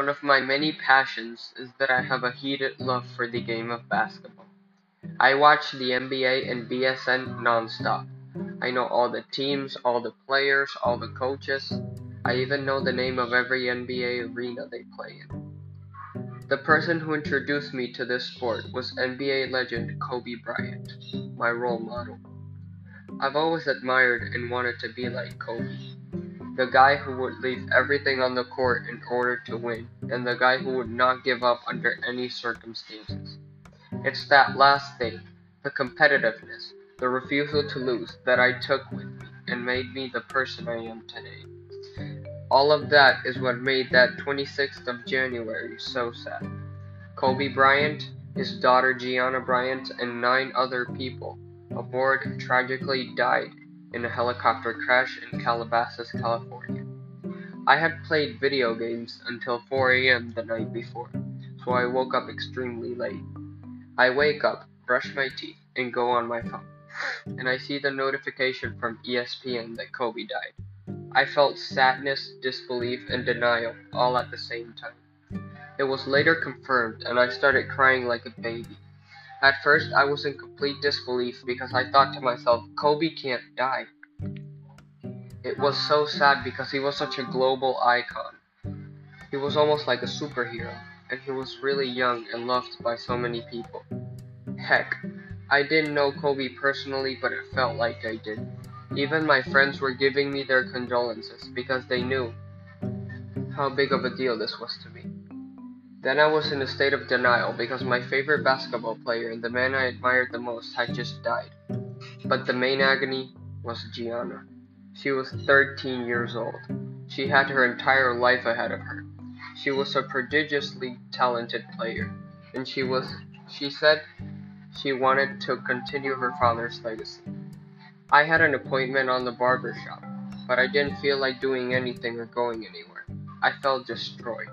One of my many passions is that I have a heated love for the game of basketball. I watch the NBA and BSN nonstop. I know all the teams, all the players, all the coaches. I even know the name of every NBA arena they play in. The person who introduced me to this sport was NBA legend Kobe Bryant, my role model. I've always admired and wanted to be like Kobe. The guy who would leave everything on the court in order to win, and the guy who would not give up under any circumstances. It's that last thing, the competitiveness, the refusal to lose, that I took with me and made me the person I am today. All of that is what made that 26th of January so sad. Kobe Bryant, his daughter Gianna Bryant, and nine other people aboard tragically died in a helicopter crash in Calabasas, California. I had played video games until 4 a.m. the night before, so I woke up extremely late. I wake up, brush my teeth, and go on my phone, and I see the notification from ESPN that Kobe died. I felt sadness, disbelief, and denial all at the same time. It was later confirmed, and I started crying like a baby. At first, I was in complete disbelief because I thought to myself, Kobe can't die. It was so sad because he was such a global icon. He was almost like a superhero, and he was really young and loved by so many people. Heck, I didn't know Kobe personally, but it felt like I did. Even my friends were giving me their condolences because they knew how big of a deal this was to me. Then I was in a state of denial because my favorite basketball player and the man I admired the most had just died. But the main agony was Gianna. She was 13 years old. She had her entire life ahead of her. She was a prodigiously talented player, and she was she said she wanted to continue her father's legacy. I had an appointment on the barber shop, but I didn't feel like doing anything or going anywhere. I felt destroyed.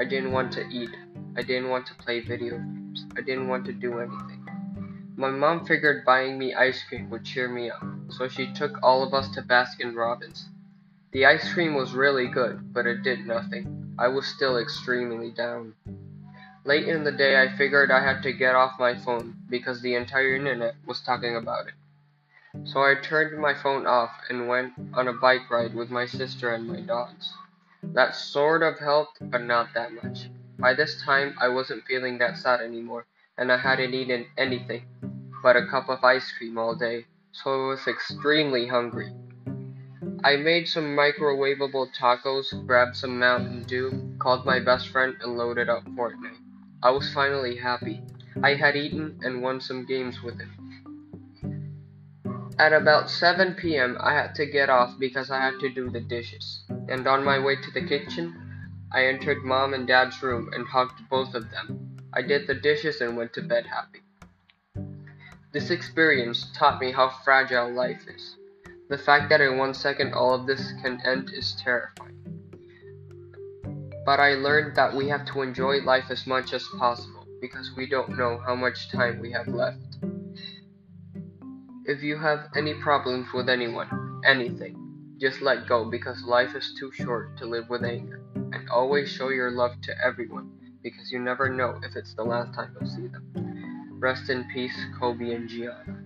I didn't want to eat. I didn't want to play video games. I didn't want to do anything. My mom figured buying me ice cream would cheer me up, so she took all of us to Baskin Robbins. The ice cream was really good, but it did nothing. I was still extremely down. Late in the day, I figured I had to get off my phone because the entire internet was talking about it. So I turned my phone off and went on a bike ride with my sister and my dogs. That sort of helped, but not that much. By this time, I wasn't feeling that sad anymore, and I hadn't eaten anything but a cup of ice cream all day, so I was extremely hungry. I made some microwavable tacos, grabbed some Mountain Dew, called my best friend, and loaded up Fortnite. I was finally happy. I had eaten and won some games with him. At about 7 p.m., I had to get off because I had to do the dishes. And on my way to the kitchen, I entered mom and dad's room and hugged both of them. I did the dishes and went to bed happy. This experience taught me how fragile life is. The fact that in one second all of this can end is terrifying. But I learned that we have to enjoy life as much as possible because we don't know how much time we have left. If you have any problems with anyone, anything, just let go because life is too short to live with anger. And always show your love to everyone because you never know if it's the last time you'll see them. Rest in peace, Kobe and Gianna.